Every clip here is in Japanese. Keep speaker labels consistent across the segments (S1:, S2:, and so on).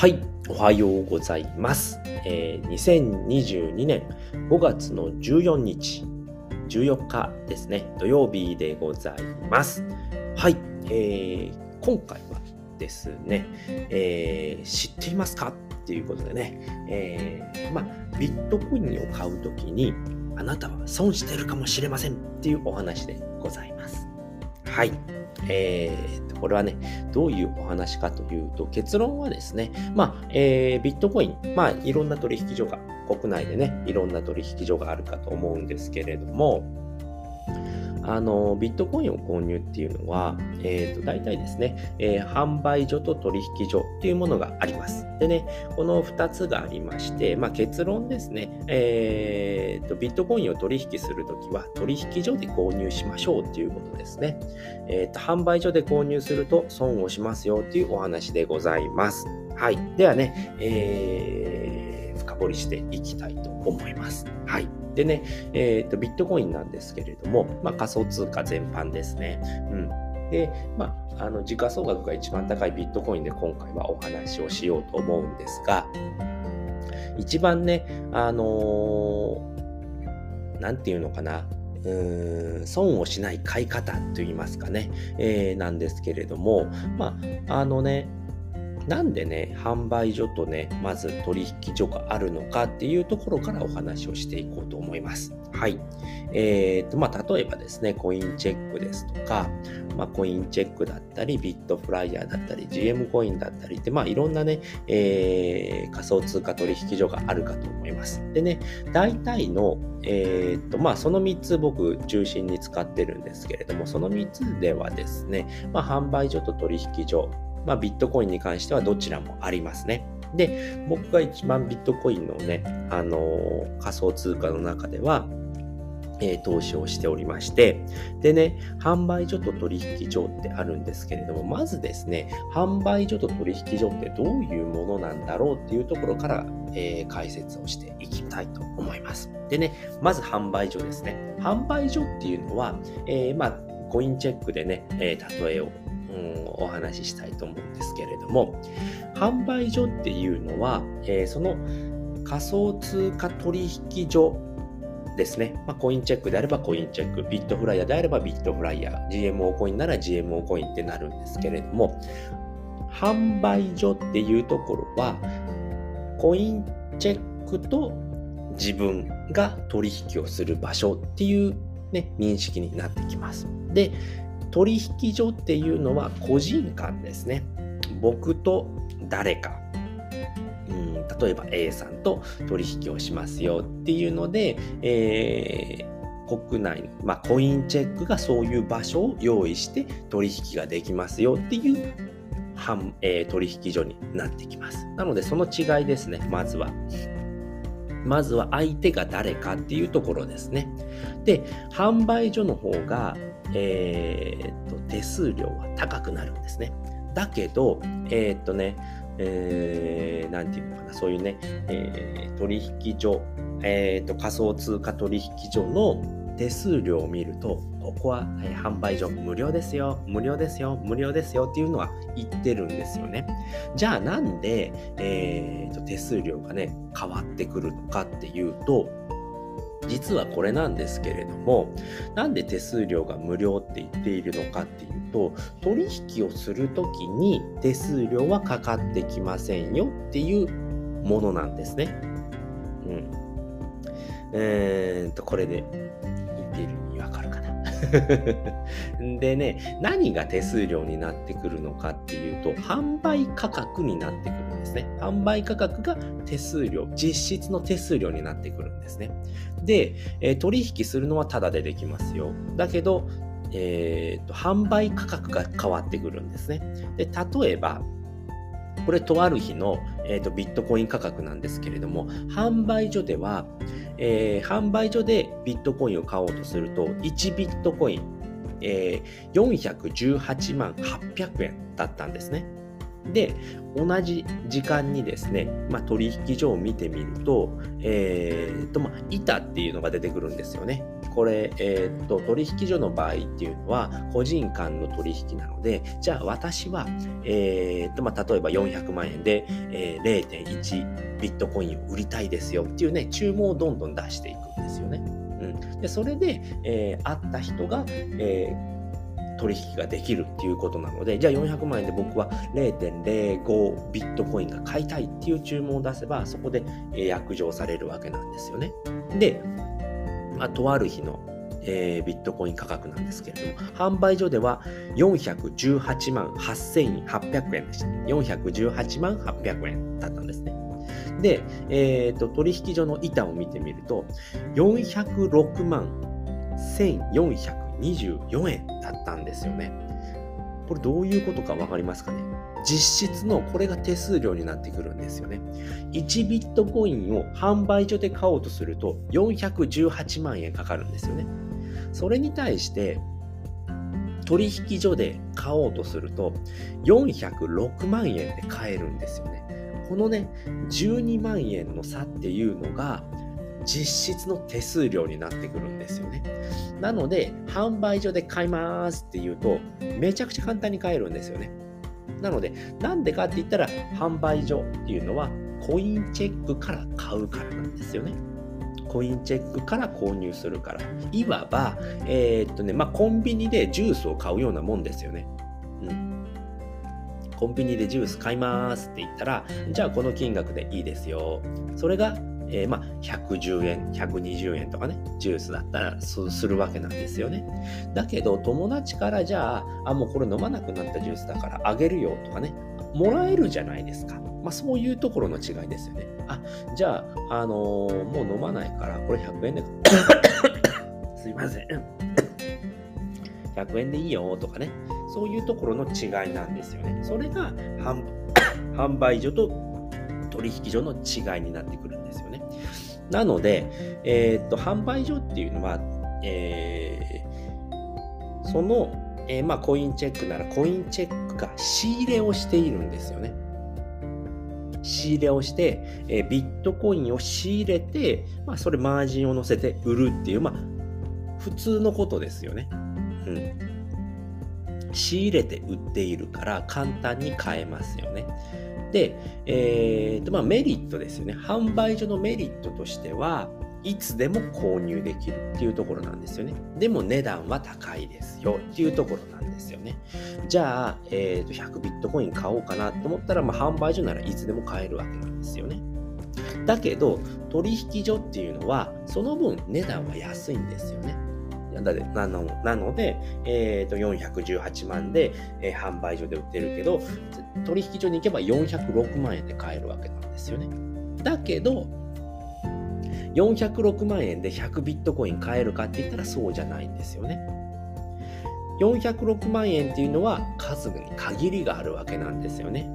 S1: はい、おはようございます。えー、2022年5月の14日、14日ですね、土曜日でございます。はい、えー、今回はですね、えー、知っていますかっていうことでね、えー、まあ、ビットコインを買うときに、あなたは損してるかもしれませんっていうお話でございます。はい。えー、これはね、どういうお話かというと、結論はですね、まあ、えー、ビットコイン、まあ、いろんな取引所が、国内でね、いろんな取引所があるかと思うんですけれども、あの、ビットコインを購入っていうのは、えっ、ー、と、大体ですね、えー、販売所と取引所っていうものがあります。でね、この2つがありまして、まあ、結論ですね、えっ、ー、と、ビットコインを取引するときは、取引所で購入しましょうっていうことですね。えっ、と、販売所で購入すると損をしますよっていうお話でございます。はい。ではね、えー、深掘りしていきたいと思います。はい。でね、え、ー、と、ビットコインなんですけれども、まあ、仮想通貨全般ですね。うん。で、まあ、あの、時価総額が一番高いビットコインで今回はお話をしようと思うんですが、一番ね、あのー、なんていうのかな、うーん損をしない買い方と言いますかね、えー、なんですけれども、まあ、あのね、なんでね、販売所とね、まず取引所があるのかっていうところからお話をしていこうと思います。はい。えー、と、まあ、例えばですね、コインチェックですとか、まあ、コインチェックだったり、ビットフライヤーだったり、GM コインだったりって、まあ、いろんなね、えー、仮想通貨取引所があるかと思います。でね、大体の、えー、と、まあ、その3つ僕中心に使ってるんですけれども、その3つではですね、まあ、販売所と取引所、まあ、ビットコインに関してはどちらもありますね。で、僕が一番ビットコインのね、あのー、仮想通貨の中では、えー、投資をしておりまして、でね、販売所と取引所ってあるんですけれども、まずですね、販売所と取引所ってどういうものなんだろうっていうところから、えー、解説をしていきたいと思います。でね、まず販売所ですね。販売所っていうのは、えー、まあ、コインチェックでね、え例えをお話ししたいと思うんですけれども、販売所っていうのは、えー、その仮想通貨取引所ですね。まあ、コインチェックであればコインチェック、ビットフライヤーであればビットフライヤー、GMO コインなら GMO コインってなるんですけれども、販売所っていうところは、コインチェックと自分が取引をする場所っていうね、認識になってきます。で、取引所っていうのは個人間ですね。僕と誰か。うん、例えば A さんと取引をしますよっていうので、えー、国内の、まあ、コインチェックがそういう場所を用意して取引ができますよっていうえー、取引所になってきます。なのでその違いですね、まずは。まずは相手が誰かっていうところですね。で、販売所の方が、えー、っと、手数料は高くなるんですね。だけど、えー、っとね、えー、ていうのかな、そういうね、えー、取引所、えー、と、仮想通貨取引所の手数料を見ると、ここは、え販売所無料ですよ、無料ですよ、無料ですよっていうのは言ってるんですよね。じゃあなんで、えーと、手数料がね、変わってくるのかっていうと、実はこれなんですけれども、なんで手数料が無料って言っているのかっていうと、取引をするときに手数料はかかってきませんよっていうものなんですね。うん。えーと、これで言っている意味わかるかな でね、何が手数料になってくるのかっていうと、販売価格になってくるですね。販売価格が手数料、実質の手数料になってくるんですね。で、えー、取引するのはタダでできますよ。だけど、えーと、販売価格が変わってくるんですね。で、例えば、これとある日の、えーとビットコイン価格なんですけれども、販売所では、えー、販売所でビットコインを買おうとすると、1ビットコイン、えー、418万800円だったんですね。で、同じ時間にですね、まあ、取引所を見てみると、えー、と、まあ、板っていうのが出てくるんですよね。これ、えー、っと、取引所の場合っていうのは、個人間の取引なので、じゃあ私は、えー、と、まあ、例えば400万円で、えー、0.1ビットコインを売りたいですよっていうね、注文をどんどん出していくんですよね。うん。で、それで、えー、会った人が、えー、取引ができるっていうことなので、じゃあ400万円で僕は0.05ビットコインが買いたいっていう注文を出せば、そこで約定されるわけなんですよね。で、まあ、とある日の、えー、ビットコイン価格なんですけれども、販売所では418万8800円でした。418万800円だったんですね。で、えーと、取引所の板を見てみると、406万24円だったんですよね。これどういうことか分かりますかね？実質のこれが手数料になってくるんですよね。1ビットコインを販売所で買おうとすると418万円かかるんですよね。それに対して取引所で買おうとすると406万円で買えるんですよね。このね12万円の差っていうのが実質の手数料になってくるんですよね。なので、販売所で買いますって言うと、めちゃくちゃ簡単に買えるんですよね。なので、なんでかって言ったら、販売所っていうのは、コインチェックから買うからなんですよね。コインチェックから購入するから。いわば、えー、っとね、まあ、コンビニでジュースを買うようなもんですよね。うん。コンビニでジュース買いますって言ったら、じゃあこの金額でいいですよ。それがえー、まあ、110円、120円とかね、ジュースだったらするわけなんですよね。だけど、友達からじゃあ、あ、もうこれ飲まなくなったジュースだからあげるよとかね、もらえるじゃないですか。まあ、そういうところの違いですよね。あ、じゃあ、あのー、もう飲まないから、これ100円で、すいません。100円でいいよとかね、そういうところの違いなんですよね。それが 販売所と取引所の違いになってくるんですよ。なので、えー、っと、販売所っていうのは、えー、その、えー、まあ、コインチェックならコインチェックが仕入れをしているんですよね。仕入れをして、え、ビットコインを仕入れて、まあ、それマージンを乗せて売るっていう、まあ、普通のことですよね。うん。仕入れて売っているから簡単に買えますよね。で、えーとまあ、メリットですよね。販売所のメリットとしては、いつでも購入できるっていうところなんですよね。でも値段は高いですよっていうところなんですよね。じゃあ、えー、と100ビットコイン買おうかなと思ったら、まあ、販売所ならいつでも買えるわけなんですよね。だけど、取引所っていうのは、その分値段は安いんですよね。なのなので、えー、と418万で、えー、販売所で売ってるけど、取引所に行けば406万円で買えるわけなんですよね。だけど、406万円で100ビットコイン買えるかって言ったらそうじゃないんですよね。406万円っていうのは数に限りがあるわけなんですよね。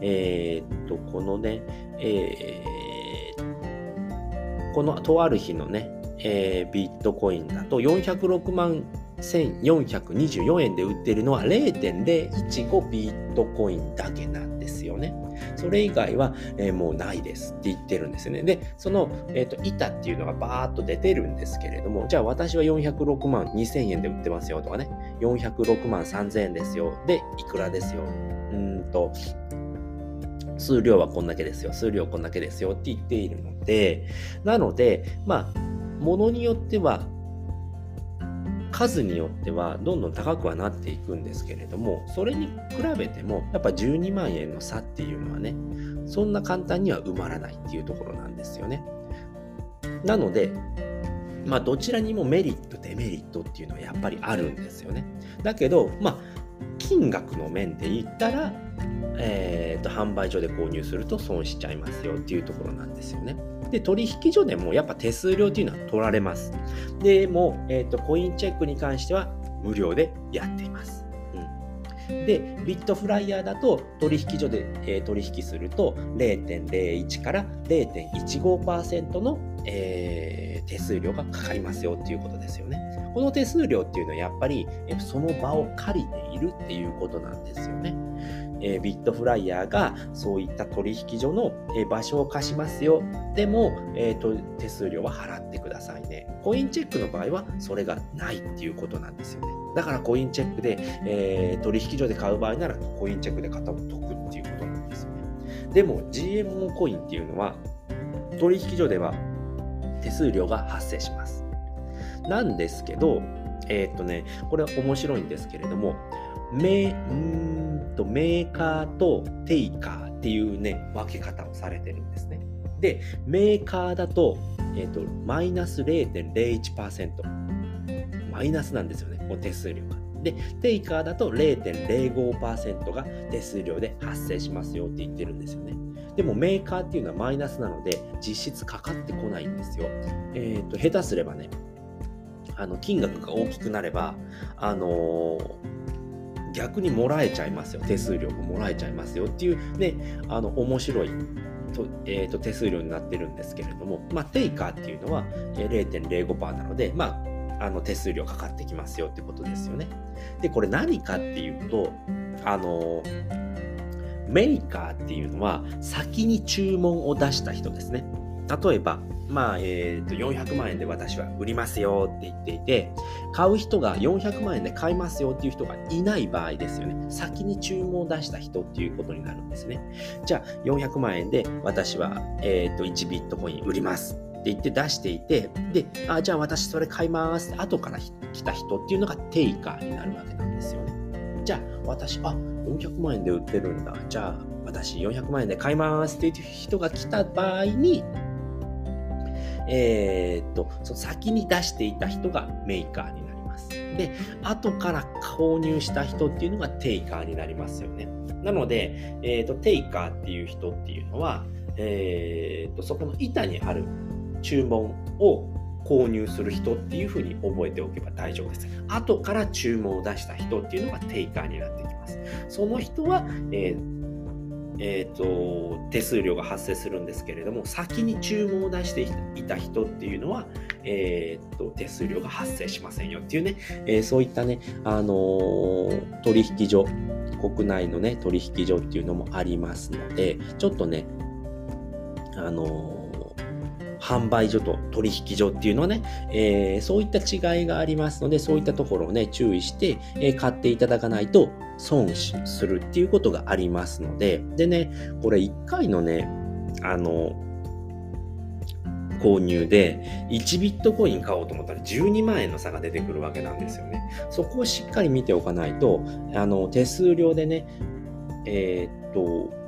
S1: えー、っと、このね、えー、このとある日のね、えー、ビットコインだと406万1424円で売ってるのは0.015ビットコインだけなんですよね。それ以外は、えー、もうないですって言ってるんですよね。で、その、えーと、板っていうのがバーッと出てるんですけれども、じゃあ私は406万2000円で売ってますよとかね、406万3000円ですよ。で、いくらですよ。うんと、数量はこんだけですよ。数量こんだけですよって言っているので、なので、まあ、ものによっては数によってはどんどん高くはなっていくんですけれどもそれに比べてもやっぱ12万円の差っていうのはねそんな簡単には埋まらないっていうところなんですよねなのでまあどちらにもメリットデメリットっていうのはやっぱりあるんですよねだけどまあ金額の面で言ったらえーと、販売所で購入すると損しちゃいますよっていうところなんですよね。で、取引所でもやっぱ手数料っていうのは取られます。でも、えーと、コインチェックに関しては無料でやっています。で、ビットフライヤーだと取引所で、えー、取引すると0.01から0.15%の、えー、手数料がかかりますよっていうことですよね。この手数料っていうのはやっぱりその場を借りているっていうことなんですよね。え、ビットフライヤーがそういった取引所の、え、場所を貸しますよ。でも、えーと、手数料は払ってくださいね。コインチェックの場合はそれがないっていうことなんですよね。だからコインチェックで、えー、取引所で買う場合ならコインチェックで買った方が得っていうことなんですよね。でも GMO コインっていうのは取引所では手数料が発生します。なんですけど、えー、っとね、これ面白いんですけれども、メんとメーカーとテイカーっていうね、分け方をされてるんですね。で、メーカーだと、えっ、ー、と、マイナス0.01%。マイナスなんですよね、お手数料が。で、テイカーだと0.05%が手数料で発生しますよって言ってるんですよね。でもメーカーっていうのはマイナスなので実質かかってこないんですよ。えっ、ー、と、下手すればね、あの金額が大きくなれば、あのー逆にもらえちゃいますよ。手数料ももらえちゃいますよっていうね、あの、面白いと,、えーと、手数料になってるんですけれども、まあ、テイカーっていうのは0.05%なので、まあ、あの手数料かかってきますよってことですよね。で、これ何かっていうと、あの、メーカーっていうのは先に注文を出した人ですね。例えば、まあ、えっ、ー、と、400万円で私は売りますよって言っていて、買う人が400万円で買いますよっていう人がいない場合ですよね。先に注文を出した人っていうことになるんですね。じゃあ、400万円で私は、えっ、ー、と、1ビットコイン売りますって言って出していて、で、あ、じゃあ私それ買いますって後から来た人っていうのがテイカーになるわけなんですよね。じゃあ、私、あ、400万円で売ってるんだ。じゃあ、私400万円で買いますっていう人が来た場合に、えー、っと、その先に出していた人がメーカーになります。で、後から購入した人っていうのがテイカーになりますよね。なので、えー、っと、テイカーっていう人っていうのは、えー、っと、そこの板にある注文を購入する人っていうふうに覚えておけば大丈夫です。後から注文を出した人っていうのがテイカーになってきます。その人は、えーえーと、手数料が発生するんですけれども先に注文を出していた人っていうのは、えーと、手数料が発生しませんよっていうね、えー、そういったね、あのー、取引所国内のね取引所っていうのもありますのでちょっとねあのー販売所と取引所っていうのはね、えー、そういった違いがありますので、そういったところをね、注意して、えー、買っていただかないと損するっていうことがありますので、でね、これ1回のね、あの、購入で1ビットコイン買おうと思ったら12万円の差が出てくるわけなんですよね。そこをしっかり見ておかないと、あの、手数料でね、えー、っと、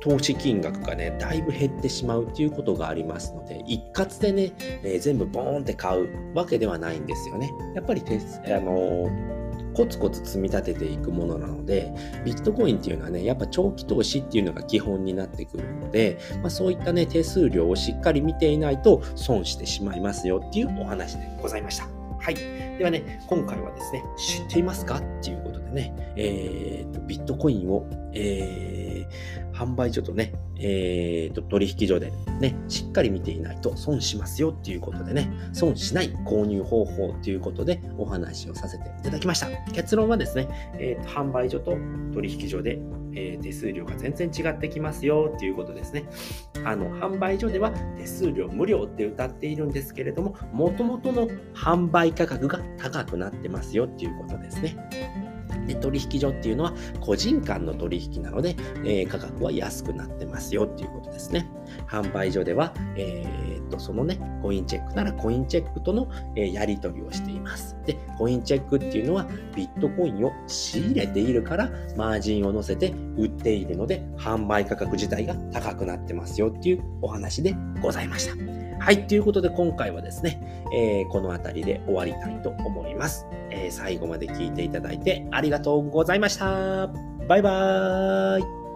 S1: 投資金額がね、だいぶ減ってしまうっていうことがありますので、一括でね、えー、全部ボーンって買うわけではないんですよね。やっぱりて、あのコツコツ積み立てていくものなので、ビットコインっていうのはね、やっぱ長期投資っていうのが基本になってくるので、まあ、そういったね、手数料をしっかり見ていないと損してしまいますよっていうお話でございました。はい。ではね、今回はですね、知っていますか？っていうことでね、えー、と、ビットコインを、えー、販売所とね、えー、と、取引所でね、しっかり見ていないと損しますよっていうことでね、損しない購入方法ということでお話をさせていただきました。結論はですね、えー、と販売所と取引所でえー、手数料が全然違ってきますよっていうことですね。あの、販売所では手数料無料って歌っているんですけれども、もともとの販売価格が高くなってますよっていうことですね。で取引所っていうのは個人間の取引なので、えー、価格は安くなってますよっていうことですね。販売所では、えー、っとそのね、コインチェックならコインチェックとの、えー、やり取りをしています。で、コインチェックっていうのはビットコインを仕入れているからマージンを乗せて売っているので販売価格自体が高くなってますよっていうお話でございました。はい、ということで今回はですね、えー、この辺りで終わりたいと思います、えー、最後まで聞いていただいてありがとうございました。バイバーイ。